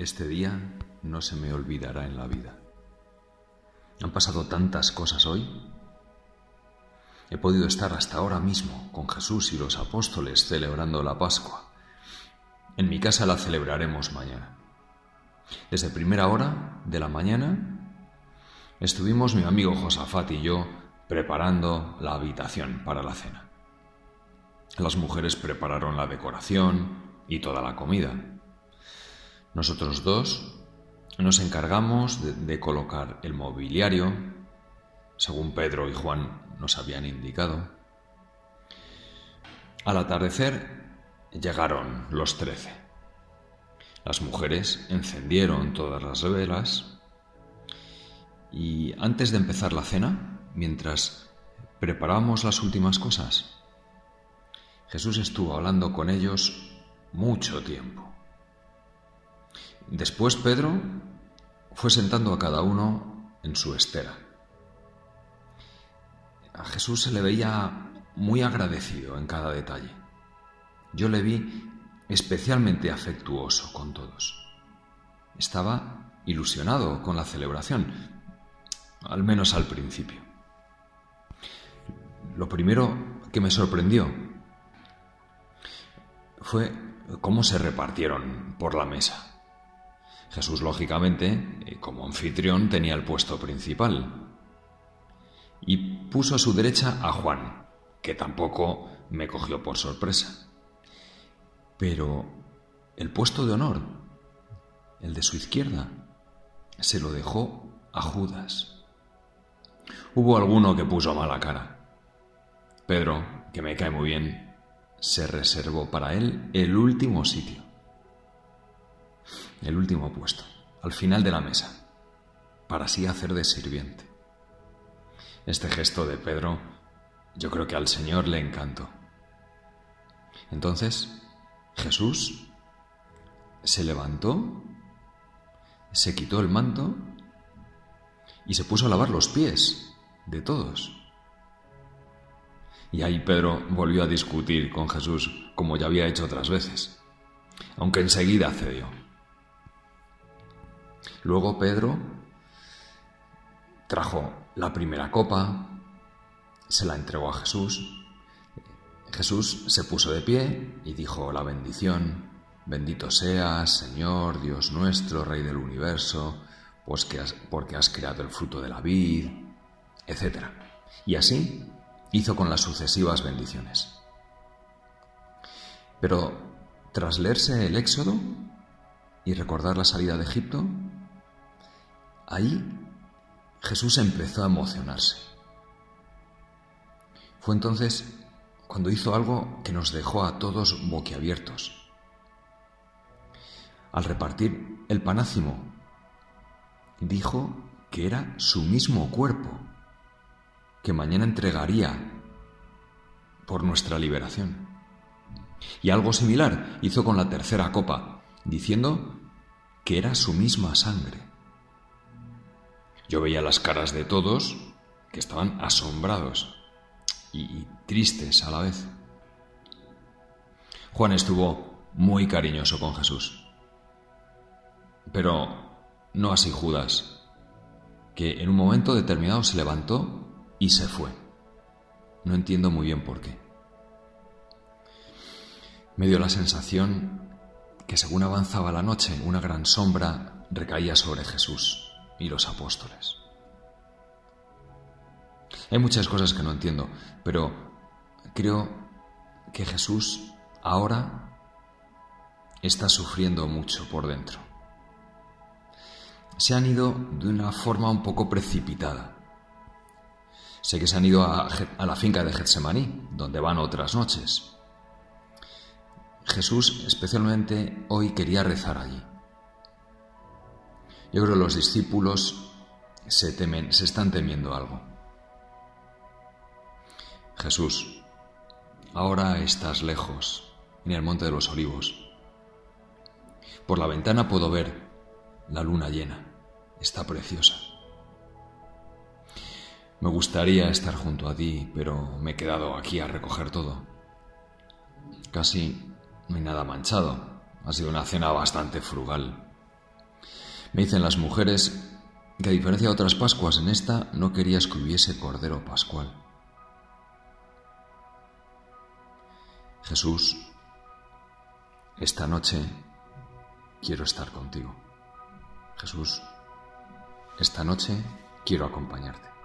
Este día no se me olvidará en la vida. Han pasado tantas cosas hoy. He podido estar hasta ahora mismo con Jesús y los apóstoles celebrando la Pascua. En mi casa la celebraremos mañana. Desde primera hora de la mañana estuvimos mi amigo Josafat y yo preparando la habitación para la cena. Las mujeres prepararon la decoración y toda la comida. Nosotros dos nos encargamos de, colocar el mobiliario, según Pedro y Juan nos habían indicado. Al atardecer llegaron los trece. Las mujeres encendieron todas las velas y antes de empezar la cena, mientras preparábamos las últimas cosas, Jesús estuvo hablando con ellos mucho tiempo. Después Pedro fue sentando a cada uno en su estera. A Jesús se le veía muy agradecido en cada detalle. Yo le vi especialmente afectuoso con todos. Estaba ilusionado con la celebración, al menos al principio. Lo primero que me sorprendió fue cómo se repartieron por la mesa. Jesús, lógicamente, eh, como anfitrión, tenía el puesto principal. Y puso a su derecha a Juan, que tampoco me cogió por sorpresa. Pero el puesto de honor, el de su izquierda, se lo dejó a Judas. Hubo alguno que puso mala cara. Pedro, que me cae muy bien, se reservó para él el último sitio el último puesto, al final de la mesa, para así hacer de sirviente. Este gesto de Pedro yo creo que al Señor le encantó. Entonces Jesús se levantó, se quitó el manto y se puso a lavar los pies de todos. Y ahí Pedro volvió a discutir con Jesús como ya había hecho otras veces, aunque enseguida cedió. Luego Pedro trajo la primera copa, se la entregó a Jesús. Jesús se puso de pie y dijo la bendición, bendito seas, Señor, Dios nuestro, Rey del universo, pues que porque has creado el fruto de la vid, etc. Y así hizo con las sucesivas bendiciones. Pero tras leerse el Éxodo y recordar la salida de Egipto, Ahí Jesús empezó a emocionarse. Fue entonces cuando hizo algo que nos dejó a todos boquiabiertos. Al repartir el panácimo, dijo que era su mismo cuerpo, que mañana entregaría por nuestra liberación. Y algo similar hizo con la tercera copa, diciendo que era su misma sangre. Yo veía las caras de todos que estaban asombrados y, tristes a la vez. Juan estuvo muy cariñoso con Jesús. Pero no así Judas, que en un momento determinado se levantó y se fue. No entiendo muy bien por qué. Me dio la sensación que según avanzaba la noche, una gran sombra recaía sobre Jesús y los apóstoles. Hay muchas cosas que no entiendo, pero creo que Jesús ahora está sufriendo mucho por dentro. Se han ido de una forma un poco precipitada. Sé que se han ido a, la finca de Getsemaní, donde van otras noches. Jesús especialmente hoy quería rezar allí. Yo creo que los discípulos se temen, se están temiendo algo. Jesús, ahora estás lejos, en el monte de los olivos. Por la ventana puedo ver la luna llena. Está preciosa. Me gustaría estar junto a ti, pero me he quedado aquí a recoger todo. Casi no hay nada manchado. Ha sido una cena bastante frugal. Me dicen las mujeres que a diferencia de otras Pascuas, en esta no querías que hubiese Cordero Pascual. Jesús, esta noche quiero estar contigo. Jesús, esta noche quiero acompañarte.